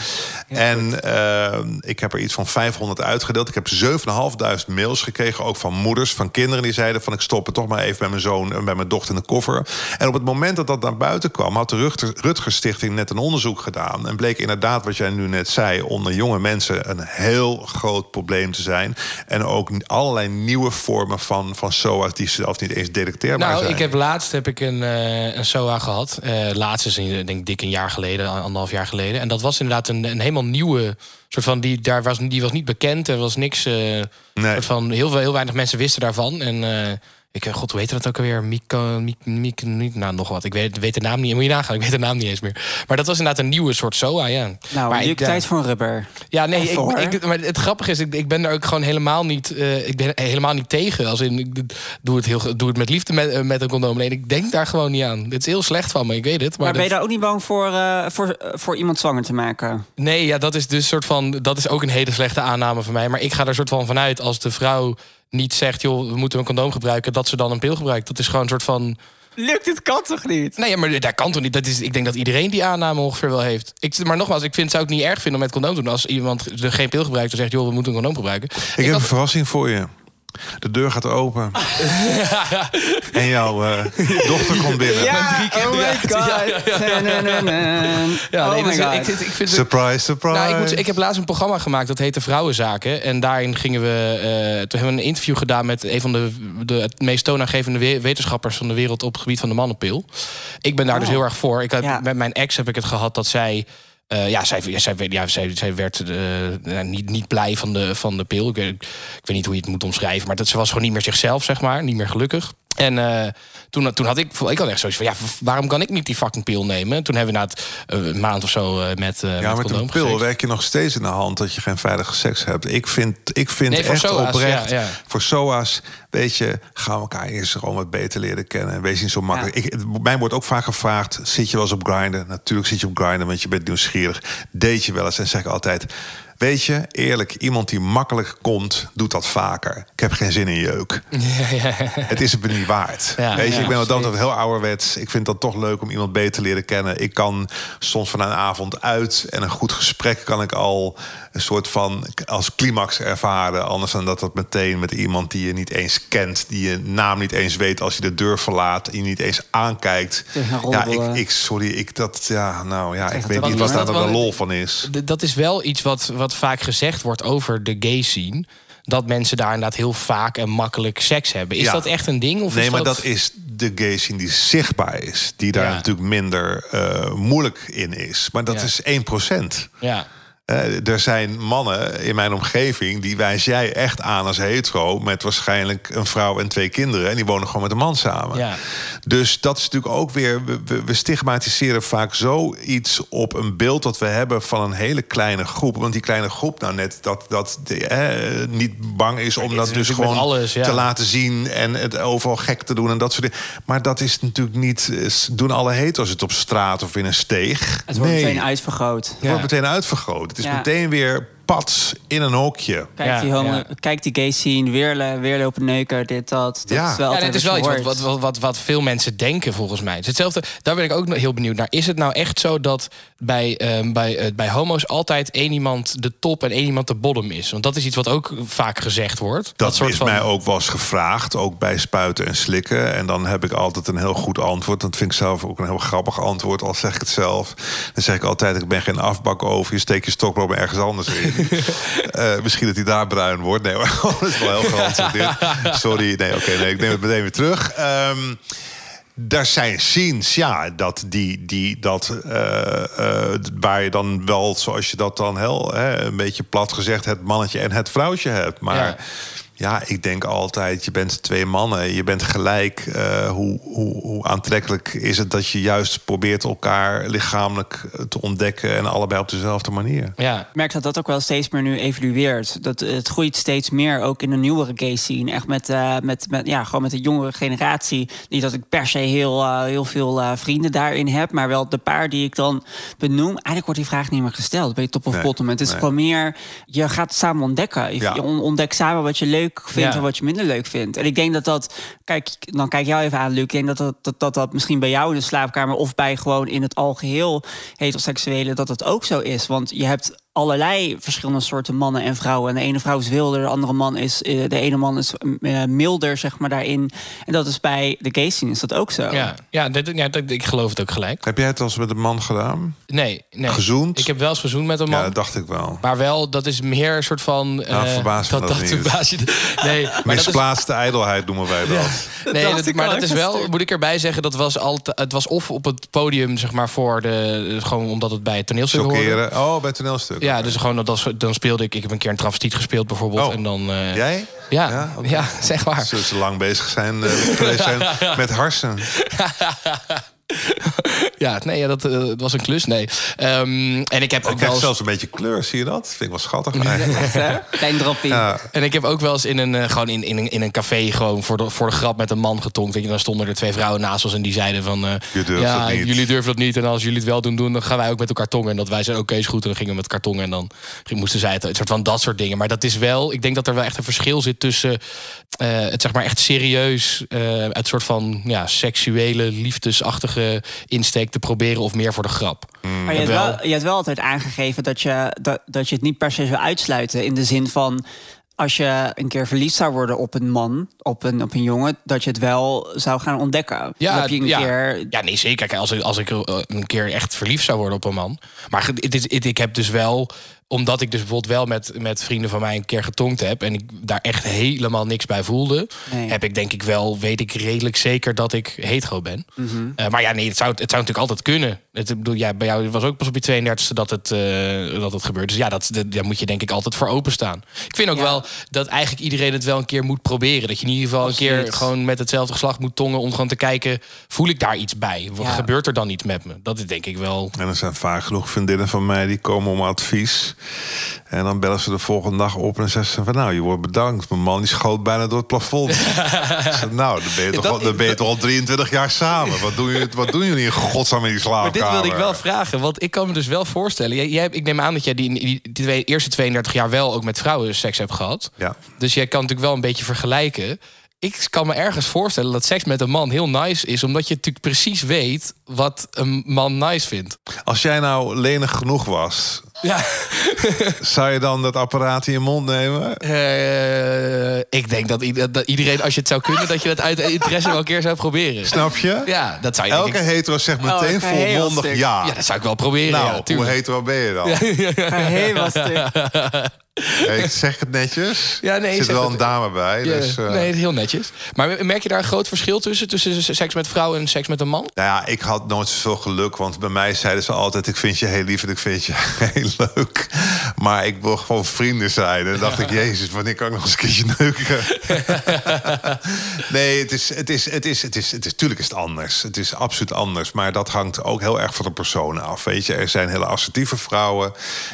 en eh, ik heb er iets van 500 uitgedeeld. Ik heb 7.500 mails gekregen, ook van moeders, van kinderen die zeiden van ik stop het toch maar even bij mijn zoon en bij mijn dochter in de koffer. En op het moment dat dat naar buiten kwam, had de Rutger, Rutger Stichting net een onderzoek gedaan. En bleek inderdaad wat jij nu net zei, onder jonge mensen een heel groot probleem te zijn. En ook allerlei nieuwe vormen van, van SOA's die zelfs niet eens detecteerbaar Nou, zijn. ik heb laatst heb ik een, eh, een SOA gehad. Eh laatst is een, denk ik dik een jaar geleden, anderhalf jaar geleden. En dat was inderdaad een, een helemaal nieuwe soort van die daar was die was niet bekend. Er was niks. eh, soort van heel veel heel weinig mensen wisten daarvan. En ik, eh, god, hoe heet dat ook alweer? Mico, Miek, Miek, Miek- nou nog wat. Ik weet, weet de naam niet. Moet je nagaan. Ik weet de naam niet eens meer. Maar dat was inderdaad een nieuwe soort SOA. Ja. nou, maar ik, ja. tijd voor een rubber. Ja, nee, ik, ik, maar het grappige is, ik, ik ben er ook gewoon helemaal niet, eh, ik ben helemaal niet tegen. Als in, ik doe het, heel, doe het met liefde met, eh, met een condoom. Nee, ik denk daar gewoon niet aan. Dit is heel slecht van me, ik weet het. Maar, Maar ben je daar ook niet bang voor, eh, voor, eh, voor iemand zwanger te maken? Nee, ja, dat is dus soort van, dat is ook een hele slechte aanname van mij. Maar ik ga er soort van vanuit als de vrouw niet zegt, joh, we moeten een condoom gebruiken, dat ze dan een pil gebruikt. Dat is gewoon een soort van. Lukt dit kan toch niet? Nee, maar daar kan toch niet. Dat is, ik denk dat iedereen die aanname ongeveer wel heeft. Ik, maar nogmaals, ik vind, zou het niet erg vinden om met condoom te doen. Als iemand er geen pil gebruikt en zegt, joh, we moeten een condoom gebruiken. ik heb een verrassing voor je. De deur gaat open. en jouw eh, dochter komt binnen. drie keer oh my god. Ja, ja, Ja, nee, oh my god. ik, ik, ik vind het, Surprise, surprise. Nou, ik, moet, ik heb laatst een programma gemaakt dat heette Vrouwenzaken. En daarin gingen we. eh, toen hebben we een interview gedaan met een van de, de meest toonaangevende we- wetenschappers van de wereld op het gebied van de mannenpil. Ik ben daar dus Oh. heel erg voor. Ik heb, Ja. Met mijn ex heb ik het gehad dat zij. Eh, ja, zij, zij, ja, zij, zij werd eh, nou, niet, niet blij van de, van de pil. Ik, weet- ik weet niet hoe je het moet omschrijven. Maar dat, ze was gewoon niet meer zichzelf, zeg maar. Niet meer gelukkig. En eh, toen, toen had ik, ik had echt zoiets van, ja, waarom kan ik niet die fucking pil nemen? Toen hebben we na het, eh, een maand of zo eh, met, eh Ja, met met een condoom pil werk je nog steeds in de hand dat je geen veilige seks hebt. Ik vind, ik vind Nee, echt SOA's, oprecht, ja, ja. voor SOA's, weet je, gaan we elkaar eerst gewoon wat beter leren kennen. En wees niet zo makkelijk. Ik, het- mij wordt ook vaak gevraagd, zit je wel eens op grinden? Natuurlijk zit je op grinden, want je bent nieuwsgierig. Date je wel eens? En zeg ik altijd, weet je, eerlijk, iemand die makkelijk komt, doet dat vaker. Ik heb geen zin in jeuk. Het is het me niet waard. Ja, Weet je, ik ben wat dat heel ouderwets. Ik vind dat toch leuk om iemand beter te leren kennen. Ik kan soms van een avond uit en een goed gesprek kan ik al een soort van als climax ervaren. Anders dan dat dat meteen met iemand die je niet eens kent, die je naam niet eens weet als je de deur verlaat, en je niet eens aankijkt. Ja, ik, ik sorry, ik dat ja, nou ja, ik weet niet wat daar de lol van is. Dat is wel iets wat, wat vaak gezegd wordt over de gay scene. Dat mensen daar inderdaad heel vaak en makkelijk seks hebben. Is Ja. dat echt een ding? Of Nee, is maar dat... dat is de gay scene die zichtbaar is. Die daar Ja. natuurlijk minder eh, moeilijk in is. Maar dat Ja. is 1%. Ja. Eh, er zijn mannen in mijn omgeving die wijs jij echt aan als hetero met waarschijnlijk een vrouw en twee kinderen en die wonen gewoon met een man samen. Ja. Dus dat is natuurlijk ook weer we, stigmatiseren vaak zoiets op een beeld dat we hebben van een hele kleine groep, want die kleine groep nou net dat dat de, eh, niet bang is om dat dus gewoon alles, ja. te laten zien en het overal gek te doen en dat soort dingen. Maar dat is natuurlijk niet eh, doen alle hetero's het op straat of in een steeg. Het wordt Nee. meteen uitvergroot. Het wordt meteen uitvergroot. Het is meteen weer pats in een hokje. Kijk, Ja, die homo, ja. kijk die gay scene, weer, weer lopen neuken, dit, dat. Dat Ja. is wel Ja, het is wel iets wat, wat, wat, wat, veel mensen denken, volgens mij. Het is hetzelfde, daar ben ik ook nog heel benieuwd naar. Is het nou echt zo dat bij, ehm, bij, eh, bij homo's altijd één iemand de top en één iemand de bottom is? Want dat is iets wat ook vaak gezegd wordt. Dat, is mij ook wel eens gevraagd, ook bij spuiten en slikken. En dan heb ik altijd een heel goed antwoord. Dat vind ik zelf ook een heel grappig antwoord, al zeg ik het zelf. Dan zeg ik altijd, ik ben geen afbak over. Je steekt je stokloop ergens anders in. Eh, misschien dat hij daar bruin wordt. Nee, maar dat is wel heel groot. Sorry, nee, oké, nee, ik neem het meteen weer terug. Ehm er zijn scenes, ja, dat die, die dat eh, eh, waar je dan wel, zoals je dat dan heel hè, een beetje plat gezegd, het mannetje en het vrouwtje hebt. Maar Ja. Ja, ik denk altijd, je bent twee mannen, je bent gelijk. Eh, hoe, hoe, hoe aantrekkelijk is het dat je juist probeert elkaar lichamelijk te ontdekken en allebei op dezelfde manier? Ja. Ik merk dat dat ook wel steeds meer nu evolueert. Dat het groeit steeds meer, ook in de nieuwere gay scene. Echt met, eh, met, met, ja, gewoon met de jongere generatie. Niet dat ik per se heel, eh, heel veel eh, vrienden daarin heb, maar wel de paar die ik dan benoem. Eigenlijk wordt die vraag niet meer gesteld. Ben je top of Nee, bottom? Het is nee. gewoon meer, je gaat het samen ontdekken. Je, Ja. ontdekt samen wat je leuk vindt Ja. en wat je minder leuk vindt. En ik denk dat dat, kijk, dan kijk jou even aan, Luc. Ik denk dat dat, dat, dat, dat misschien bij jou in de slaapkamer of bij gewoon in het algeheel heteroseksuele, dat dat ook zo is. Want je hebt allerlei verschillende soorten mannen en vrouwen. En de ene vrouw is wilder, de andere man is, eh, de ene man is eh, milder, zeg maar, daarin. En dat is bij de gay scene is dat ook zo. Ja, ja, dit, ja dat- ik geloof het ook gelijk. Heb jij het als met een man gedaan? Nee, nee. Gezoend? Ik heb wel eens gezoend met een man. Ja, dat dacht ik wel. Maar wel, dat is meer een soort van. Nou, eh, verbaast me dat niet. verbaast je. Nee, maar dat is, Misplaatste ijdelheid noemen wij dat. nee dat, ik maar dat is wel, moet ik erbij zeggen, dat was altijd. Het was of op het podium, zeg maar, voor de. Gewoon omdat het bij het toneelstuk hoorde. Oh, bij toneelstuk. Ja, dus gewoon dat, dan speelde ik. Ik heb een keer een travestiet gespeeld bijvoorbeeld. Oh. En dan. eh, Jij? Ja, Ja, zeg maar. Zullen ze lang bezig zijn, eh, zijn met harsen? Ja, nee, ja, dat eh, was een klus. Nee. Ehm, en ik heb Ik ook wel krijg eens- zelfs een beetje kleur, zie je dat? Vind ik wel schattig? Klein droppie. Ja, En ik heb ook wel eens in een, eh, gewoon in, in, een, in een café gewoon voor de, voor de grap met een man getonkt. Weet je, dan stonden er twee vrouwen naast ons en die zeiden van... eh, Je durft ja, dat niet. jullie durven dat niet. En als jullie het wel doen, doen, dan gaan wij ook met elkaar tongen. En dat wij zeiden, oké, is goed. En dan gingen we met elkaar tongen. En dan moesten zij het, het soort van dat soort dingen. Maar dat is wel, ik denk dat er wel echt een verschil zit tussen eh, het zeg maar echt serieus... eh, het soort van ja, seksuele, liefdesachtige insteek te proberen of meer voor de grap. Maar je hebt, Wel. je hebt wel altijd aangegeven dat je, dat, dat je het niet per se zou uitsluiten. In de zin van. als je een keer verliefd zou worden op een man, op een, op een jongen, dat je het wel zou gaan ontdekken. Ja, Dat je een ja. keer. ja, nee, zeker. Kijk, als ik, als ik eh, een keer echt verliefd zou worden op een man. Maar het is, het- ik heb dus wel, omdat ik dus bijvoorbeeld wel met, met vrienden van mij een keer getongd heb. en ik daar echt helemaal niks bij voelde. Nee. heb ik denk ik wel, weet ik redelijk zeker dat ik hetero ben. Mhm. Eh, maar ja, nee, het zou, het zou natuurlijk altijd kunnen. Het, bedoel, ja, bij jou was ook pas op je 32e dat het, eh, dat het gebeurt. Dus ja, dat, dat- daar moet je denk ik altijd voor openstaan. Ik vind ook Ja. wel dat eigenlijk iedereen het wel een keer moet proberen. Dat je in ieder geval een keer gewoon met hetzelfde geslacht moet tongen... om gewoon te kijken, voel ik daar iets bij? Wat Ja. gebeurt er dan iets met me? Dat is denk ik wel... En er zijn vaak genoeg vriendinnen van mij die komen om advies. En dan bellen ze de volgende dag op en zeggen ze van... nou, je wordt bedankt. Mijn man die schoot bijna door het plafond. Zeg, nou, dan ben, je toch Dat- al, dan ben je toch al 23 jaar samen. Wat doen, jullie, wat doen jullie in godsnaam in die Maar slaapkamer? dit wilde ik wel vragen, want ik kan me dus wel voorstellen... Jij, ik neem aan dat jij die, die, die twee, eerste 32 jaar wel ook met vrouwen seks hebt gehad. Ja. Dus jij kan natuurlijk wel een beetje vergelijken. Ik kan me ergens voorstellen dat seks met een man heel nice is... omdat je natuurlijk precies weet wat een man nice vindt. Als jij nou lenig genoeg was... Ja. zou je dan dat apparaat in je mond nemen? Eh, ik denk dat, ieder- dat iedereen, als je het zou kunnen... dat je dat uit interesse wel een keer zou proberen. Snap je? Ja, dat zou je Elke ik- hetero zegt meteen Elke heel volmondig ja. Ja, dat zou ik wel proberen. nou, ja, hoe hetero ben je dan? Helemaal stuk. Ik zeg het netjes. Ja, nee, er zit wel het. een dame bij. Ja, dus, eh, Nee, heel netjes. Maar merk je daar een groot verschil tussen? Tussen seks met vrouw en seks met een man? Nou ja, ik had nooit zoveel geluk. Want bij mij zeiden ze altijd... ik vind je heel lief en ik vind je heel leuk. Maar ik wil gewoon vrienden zijn. En dan dacht ik, jezus, wanneer kan ik nog eens een keertje neuken? nee, het is, het is, het is, het is, het is, tuurlijk is het anders. Het is absoluut anders. Maar dat hangt ook heel erg van de persoon af. Weet je, er zijn hele assertieve vrouwen.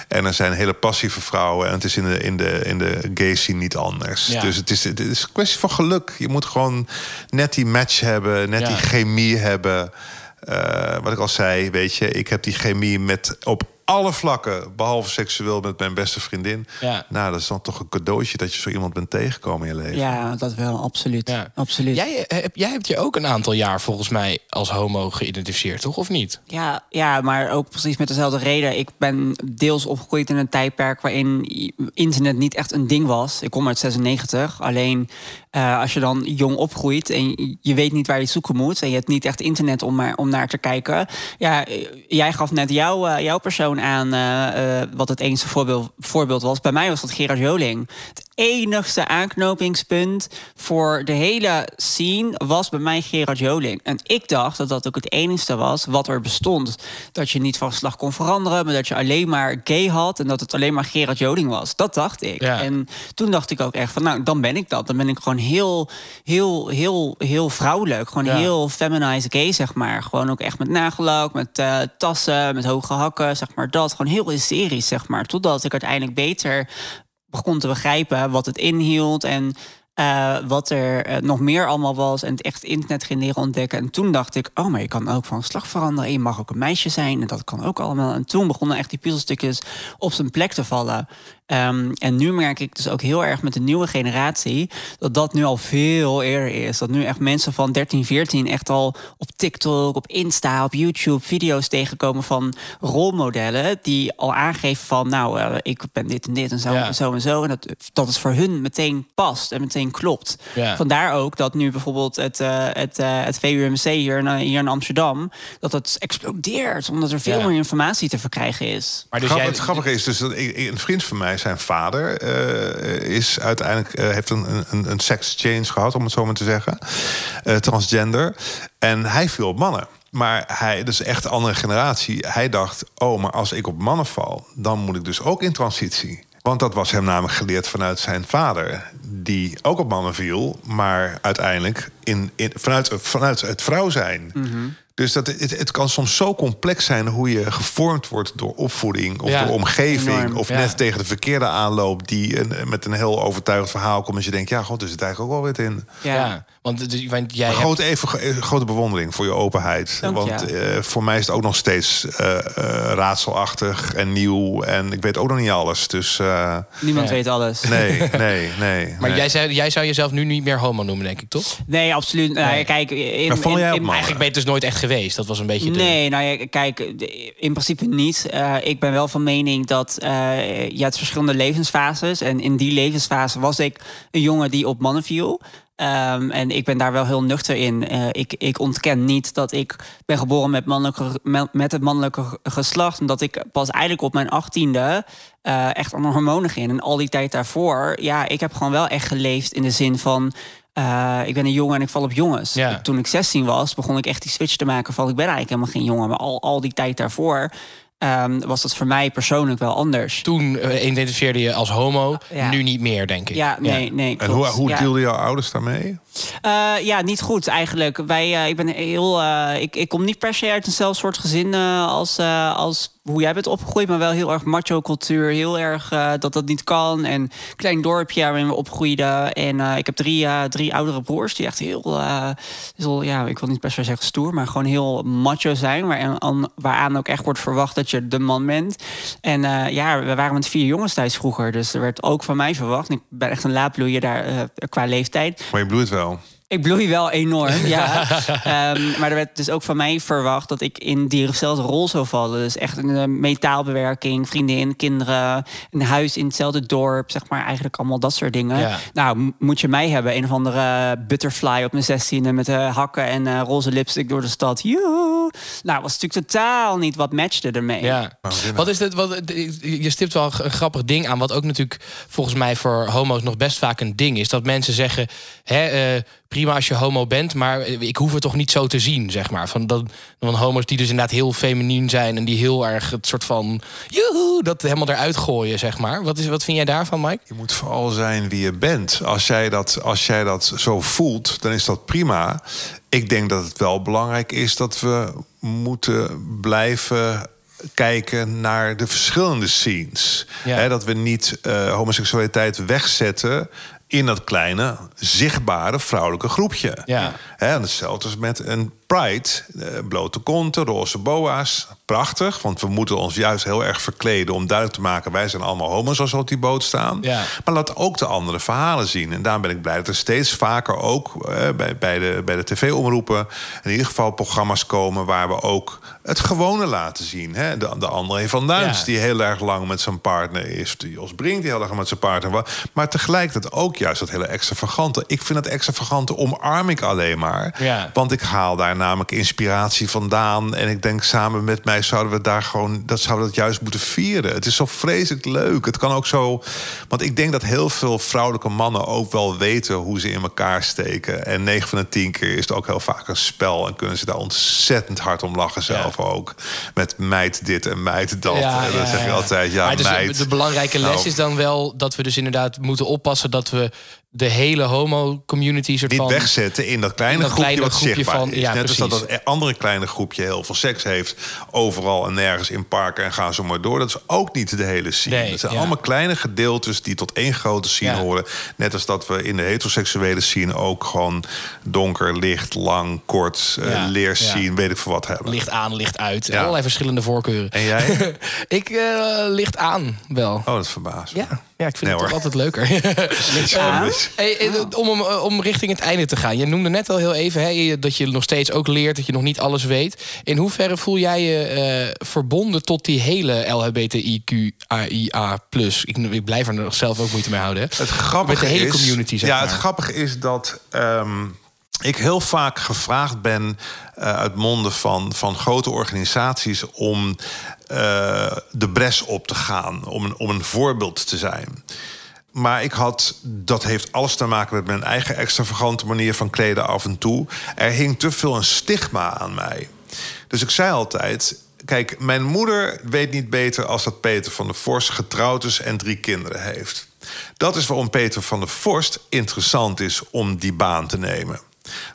En er zijn hele passieve vrouwen. En het is in de, in de, in de gay scene niet anders. Ja. Dus het is, het is een kwestie van geluk. Je moet gewoon net die match hebben. Net Ja. die chemie hebben. Eh, wat ik al zei, weet je, ik heb die chemie met op alle vlakken, behalve seksueel, met mijn beste vriendin. Ja. Nou, dat is dan toch een cadeautje dat je zo iemand bent tegengekomen in je leven. Ja, dat wel, absoluut. Ja. absoluut. Jij, eh, heb, jij hebt je ook een aantal jaar volgens mij als homo geïdentificeerd, toch? Of niet? Ja, ja, maar ook precies met dezelfde reden. Ik ben deels opgegroeid in een tijdperk waarin internet niet echt een ding was. Ik kom uit 96. Alleen eh, als je dan jong opgroeit en je weet niet waar je zoeken moet... en je hebt niet echt internet om, maar, om naar te kijken... ja, eh, jij gaf net jouw, eh, jouw persoon aan wat het enige voorbeeld, voorbeeld was. Bij mij was dat Gerard Joling. Enigste aanknopingspunt voor de hele scene was bij mij Gerard Joling. En ik dacht dat dat ook het enigste was wat er bestond. Dat je niet van geslacht kon veranderen, maar dat je alleen maar gay had en dat het alleen maar Gerard Joling was. Dat dacht ik. Ja. En toen dacht ik ook echt van, nou, dan ben ik dat. Dan ben ik gewoon heel, heel, heel, heel vrouwelijk. Gewoon Ja. heel feminized gay, zeg maar. Gewoon ook echt met nagellak, met eh, tassen, met hoge hakken, zeg maar dat. Gewoon heel hysterisch, zeg maar. Totdat ik uiteindelijk beter begon te begrijpen wat het inhield en eh, wat er eh, nog meer allemaal was. En het echt internet ging leren ontdekken. En toen dacht ik, oh, maar je kan ook van geslacht veranderen. En je mag ook een meisje zijn. En dat kan ook allemaal. En toen begonnen echt die puzzelstukjes op zijn plek te vallen. Ehm, en nu merk ik dus ook heel erg met de nieuwe generatie... dat dat nu al veel eerder is. Dat nu echt mensen van 13, 14 echt al op TikTok, op Insta, op YouTube... video's tegenkomen van rolmodellen... die al aangeven van, nou, eh, ik ben dit en dit en zo Ja. en zo en zo. En dat, dat het voor hun meteen past en meteen klopt. Ja. Vandaar ook dat nu bijvoorbeeld het, eh, het, eh, het VUMC hier in, hier in Amsterdam... dat het explodeert, omdat er veel Ja. meer informatie te verkrijgen is. Maar dus jij, Het grappige is dus dat ik- een vriend van mij, zijn vader, eh, is uiteindelijk eh, heeft een, een, een sex change gehad, om het zo maar te zeggen, Eh, transgender. En hij viel op mannen. Maar hij, dus echt een andere generatie. Hij dacht, oh, maar als ik op mannen val, dan moet ik dus ook in transitie. Want dat was hem namelijk geleerd vanuit zijn vader, die ook op mannen viel, maar uiteindelijk in, in, vanuit, vanuit het vrouw zijn. Dus dat, het, het kan soms zo complex zijn hoe je gevormd wordt door opvoeding of Ja, door omgeving. enorm, of ja. net tegen de verkeerde aanloop die een, met een heel overtuigend verhaal komt. En je denkt, ja, god, er zit eigenlijk ook wel weer in. ja. want, het- want jij Maar hebt- grote, even, eh, grote bewondering voor je openheid. Dank je. Want eh, voor mij is het ook nog steeds eh, raadselachtig en nieuw. En ik weet ook nog niet alles. Dus eh, Niemand weet alles. nee, nee, nee. maar nee. jij, zei, jij zou jezelf nu niet meer homo noemen, denk ik, toch? Nee, absoluut. Nou, Nee. kijk, in, in- in-? Eigenlijk ben je dus nooit echt geweest? Dat was een beetje. Nee, nou kijk, in principe niet. Uh, ik ben wel van mening dat uh, je hebt verschillende levensfases. En in die levensfase was ik een jongen die op mannen viel. Um, en ik ben daar wel heel nuchter in. Uh, ik, ik ontken niet dat ik ben geboren met, mannelijke, met het mannelijke geslacht. En dat ik pas eigenlijk op mijn achttiende uh, echt aan hormonen ging. En al die tijd daarvoor, ja, ik heb gewoon wel echt geleefd in de zin van... Uh, ik ben een jongen en ik val op jongens. Ja. Toen ik 16 was, begon ik echt die switch te maken van... ik ben eigenlijk helemaal geen jongen. Maar al, al die tijd daarvoor um, was dat voor mij persoonlijk wel anders. Toen uh, identificeerde je als homo, Ja. nu niet meer, denk ik. Ja, nee, nee. En hoe, hoe ja. dealden jouw ouders daarmee? Uh, ja, niet goed eigenlijk. Wij, uh, ik ben heel. Uh, ik, ik kom niet per se uit eenzelfde soort gezin als, als hoe jij bent opgegroeid, maar wel heel erg macho cultuur. Heel erg dat dat niet kan. En klein dorpje waarin we opgroeiden. En ik heb drie, drie oudere broers die echt heel, ja, ik wil niet per se zeggen stoer, maar gewoon heel macho zijn. Waaraan, ook echt wordt verwacht dat je de man bent. En ja, we waren met vier jongens thuis vroeger. Dus er werd ook van mij verwacht. Ik ben echt een laadbloeier daar qua leeftijd. Maar je bloeit wel. go. Ik bloei wel enorm, ja. um, maar er werd dus ook van mij verwacht dat ik in diezelfde rol zou vallen. Dus echt een uh, metaalbewerking, vriendin, kinderen, een huis in hetzelfde dorp, zeg maar. Eigenlijk allemaal dat soort dingen. Ja. Nou, moet je mij hebben, een of andere butterfly op mijn zestiende met uh, hakken en uh, roze lipstick door de stad. Joe. Nou, was natuurlijk totaal niet wat matchte ermee. Ja. Wat is dit? Wat, je stipt wel een grappig ding aan, wat ook natuurlijk volgens mij voor homo's nog best vaak een ding is. Dat mensen zeggen, hè, prima als je homo bent, maar ik hoef het toch niet zo te zien, zeg maar. Van, dat, van homo's die dus inderdaad heel feminien zijn en die heel erg het soort van joehoe, dat helemaal eruit gooien, zeg maar. Wat, is, wat vind jij daarvan, Mike? Je moet vooral zijn wie je bent. Als jij, dat, als jij dat zo voelt, dan is dat prima. Ik denk dat het wel belangrijk is dat we moeten blijven kijken naar de verschillende scenes. Ja. He, dat we niet uh, homoseksualiteit wegzetten in dat kleine, zichtbare vrouwelijke groepje. Ja. He, en hetzelfde is met een Pride. Uh, blote konten, roze boa's. Prachtig, want we moeten ons juist heel erg verkleden... om duidelijk te maken, wij zijn allemaal homo's als we op die boot staan. Ja. Maar laat ook de andere verhalen zien. En daarom ben ik blij dat er steeds vaker ook uh, bij, bij de, bij de tv-omroepen... in ieder geval programma's komen waar we ook het gewone laten zien. Hè? De, de André van Duins, Ja. die heel erg lang met zijn partner is. De Jos Brink, die heel erg met zijn partner was. Maar tegelijkertijd ook juist dat hele extravagante. Ik vind het extravagante omarm ik alleen maar. Ja. Want ik haal daar namelijk inspiratie vandaan. En ik denk samen met mij zouden we daar gewoon... dat zouden we dat juist moeten vieren. Het is zo vreselijk leuk. Het kan ook zo... Want ik denk dat heel veel vrouwelijke mannen ook wel weten... hoe ze in elkaar steken. En 9 van de 10 keer is het ook heel vaak een spel. En kunnen ze daar ontzettend hard om lachen zelf ook. Met meid dit en meid dat. Ja, en dan ja, zeg je altijd, ja, maar dus de belangrijke les Nou, is dan wel dat we dus inderdaad moeten oppassen dat we de hele homo-community soort niet van wegzetten in dat kleine in dat groepje kleine wat groepje zichtbaar van- is. ja, Net als dat dat andere kleine groepje heel veel seks heeft... overal en nergens in parken en gaan zo maar door. Dat is ook niet de hele scene. Nee, het zijn ja. allemaal kleine gedeeltes die tot één grote scene Ja. horen. Net als dat we in de heteroseksuele scene ook gewoon... donker, licht, lang, kort, eh, leer zien, weet ik veel wat hebben. licht aan, licht uit. Allerlei verschillende voorkeuren. En jij? ik eh, licht aan wel. Oh, dat verbaast me. Ja, ja, ik vind Nee, het toch hoor. altijd leuker. Hey, eh, om, om, om richting het einde te gaan. Je noemde net al heel even hè, dat je nog steeds ook leert, dat je nog niet alles weet. In hoeverre voel jij je eh, verbonden tot die hele LHBTIQAIA+. Ik, ik blijf er nog zelf ook moeite mee houden. Hè? Het grappige Met de hele is, community, zeg Ja, maar. het grappige is dat ehm, ik heel vaak gevraagd ben eh, uit monden van, van grote organisaties om eh, de bres op te gaan, om een, om een voorbeeld te zijn. Maar ik had, dat heeft alles te maken met mijn eigen extravagante manier van kleden af en toe. Er hing te veel een stigma aan mij. Dus ik zei altijd. Kijk, mijn moeder weet niet beter als dat Peter van der Vorst getrouwd is en drie kinderen heeft. Dat is waarom Peter van der Vorst interessant is om die baan te nemen.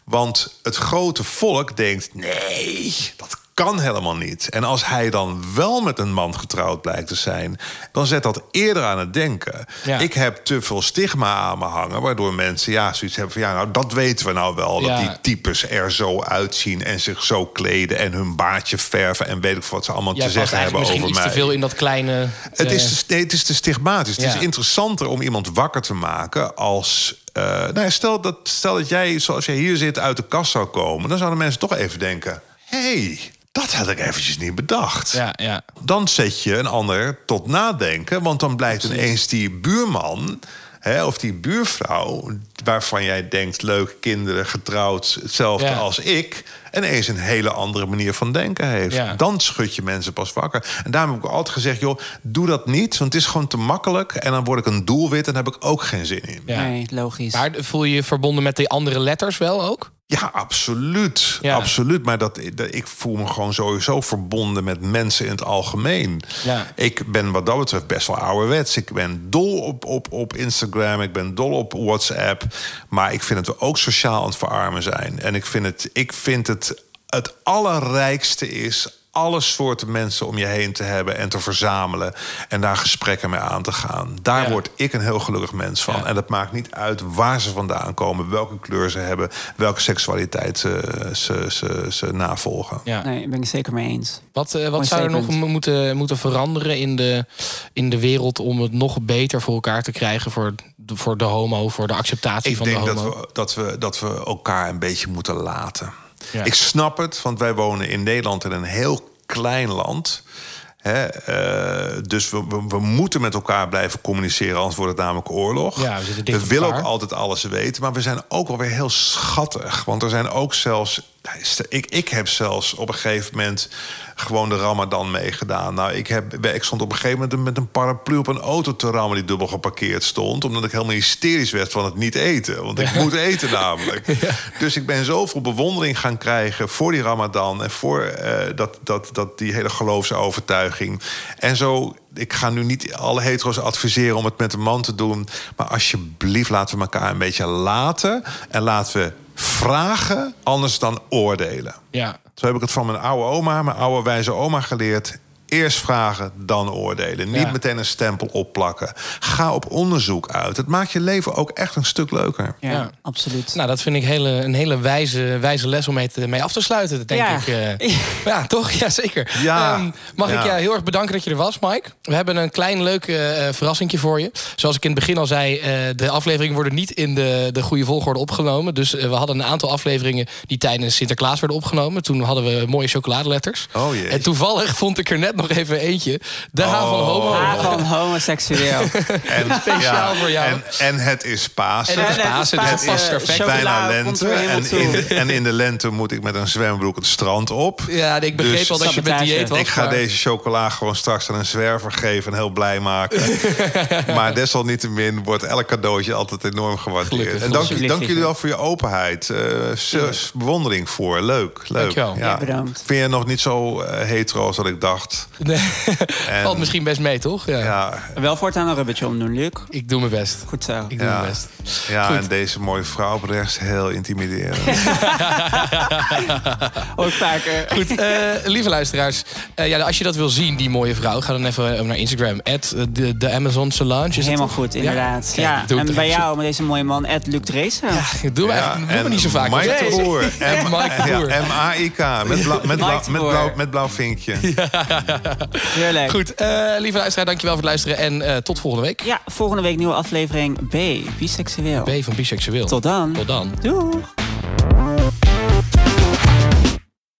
Want het grote volk denkt: nee, dat kan helemaal niet. En als hij dan wel met een man getrouwd blijkt te zijn, dan zet dat eerder aan het denken. Ja. Ik heb te veel stigma aan me hangen, waardoor mensen ja, zoiets hebben van ja, nou dat weten we nou wel. Dat die types er zo uitzien en zich zo kleden en hun baardje verven en weet ik wat ze allemaal te zeggen hebben over misschien mij. iets te veel in dat kleine... Het eh, is, te- nee, het is te stigmatisch. Het is interessanter om iemand wakker te maken als. Eh, nou ja, stel, dat, stel dat jij, zoals jij hier zit, uit de kast zou komen. Dan zouden mensen toch even denken: hey, dat had ik eventjes niet bedacht. Ja, ja. Dan zet je een ander tot nadenken. Want dan blijkt ineens die buurman hè, of die buurvrouw... waarvan jij denkt, leuk, kinderen, getrouwd, hetzelfde Ja. als ik... ineens een hele andere manier van denken heeft. Ja. Dan schud je mensen pas wakker. En daarom heb ik altijd gezegd, joh, doe dat niet. Want het is gewoon te makkelijk. En dan word ik een doelwit en daar heb ik ook geen zin in. Ja. Nee, logisch. Maar voel je je verbonden met die andere letters wel ook? Ja, absoluut. Ja. Absoluut. Maar dat, dat, ik voel me gewoon sowieso verbonden met mensen in het algemeen. Ja. Ik ben wat dat betreft best wel ouderwets. Ik ben dol op, op, op Instagram. Ik ben dol op WhatsApp. Maar ik vind we ook sociaal aan het verarmen zijn. En ik vind het, ik vind het, het allerrijkste is alle soorten mensen om je heen te hebben en te verzamelen en daar gesprekken mee aan te gaan. Daar Ja. word ik een heel gelukkig mens van. Ja. En dat maakt niet uit waar ze vandaan komen, welke kleur ze hebben, welke seksualiteit ze, ze, ze, ze navolgen. Ja. Nee, ben ik het zeker mee eens. Wat, eh, wat zou er nog moeten, moeten veranderen in de, in de wereld om het nog beter voor elkaar te krijgen voor de, voor de homo, voor de acceptatie Ik van denk de dat homo? we, dat, we, dat we elkaar een beetje moeten laten. Ja. Ik snap het, want wij wonen in Nederland in een heel klein land. Hè, eh, dus we, we, we moeten met elkaar blijven communiceren, anders wordt het namelijk oorlog. Ja, we we willen ook altijd alles weten, maar we zijn ook wel weer heel schattig. Want er zijn ook zelfs. Ik, ik heb zelfs op een gegeven moment gewoon de Ramadan meegedaan. Nou, ik, heb, ik stond op een gegeven moment met een paraplu op een auto te rammen die dubbel geparkeerd stond. Omdat ik helemaal hysterisch werd van het niet eten. Want ik moet eten namelijk. Dus ik ben zoveel bewondering gaan krijgen voor die Ramadan en voor eh, dat, dat, dat, die hele geloofsovertuiging. En zo. Ik ga nu niet alle hetero's adviseren om het met een man te doen. Maar alsjeblieft, laten we elkaar een beetje laten. En laten we vragen, anders dan oordelen. Ja. Zo heb ik het van mijn oude oma, mijn oude wijze oma geleerd. Eerst vragen, dan oordelen. Niet Ja. meteen een stempel opplakken. Ga op onderzoek uit. Het maakt je leven ook echt een stuk leuker. Ja, Ja. absoluut. Nou, dat vind ik hele, een hele wijze, wijze les om mee, te, mee af te sluiten. Dat denk Ja. ik. eh, ja, toch? Ja, zeker. Ja. Ehm, mag ik je heel erg bedanken dat je er was, Mike. We hebben een klein leuk eh verrassingje voor je. Zoals ik in het begin al zei, eh, de afleveringen worden niet in de, de goede volgorde opgenomen. Dus eh, we hadden een aantal afleveringen die tijdens Sinterklaas werden opgenomen. Toen hadden we mooie chocoladeletters. Oh jee. En toevallig vond ik er net nog even eentje. De H van Oh. Homo. Van homoseksueel. En, Speciaal voor jou. En, en het is Pasen. En het is net Pasen, dus Het past is perfect. bijna lente. En in, en in de lente moet ik met een zwembroek het strand op. Ja, ik begreep Dus al dat je met dieet was. Ik ga maar- deze chocola gewoon straks aan een zwerver geven en heel blij maken. maar desalniettemin wordt elk cadeautje altijd enorm gewaardeerd. Gelukkig. En dank, dank jullie wel voor je openheid. Eh, s- bewondering voor. Leuk. leuk. Dankjewel. Ja, bedankt. Vind je nog niet zo eh, hetero als dat ik dacht? Nee, En- valt misschien best mee, toch? Ja. Ja, Wel voortaan een rubbertje omdoen, Luc. Ik doe mijn best. Goed zo. Ik doe ja, mijn best. ja Goed. en deze mooie vrouw op rechts heel intimiderend. Ook vaker. Goed, eh, lieve luisteraars. eh, ja, als je dat wil zien, die mooie vrouw, ga dan even eh, naar Instagram. At de, de Amazon Solange. Is Helemaal goed, inderdaad. Ja, ik doe het en bij even jou, met deze mooie man, Ed Luc Dreesen. Ja, dat doen we eigenlijk doen we niet zo vaak. Mike Boer. M-A-I-K. Met, blauw- met, blauw, met blauw vinkje. Heerlijk. Goed, eh, lieve luisteraar, dankjewel voor het luisteren. En eh, tot volgende week. Ja, volgende week nieuwe aflevering B, biseksueel. B van Biseksueel. Tot dan. Tot dan. Doeg.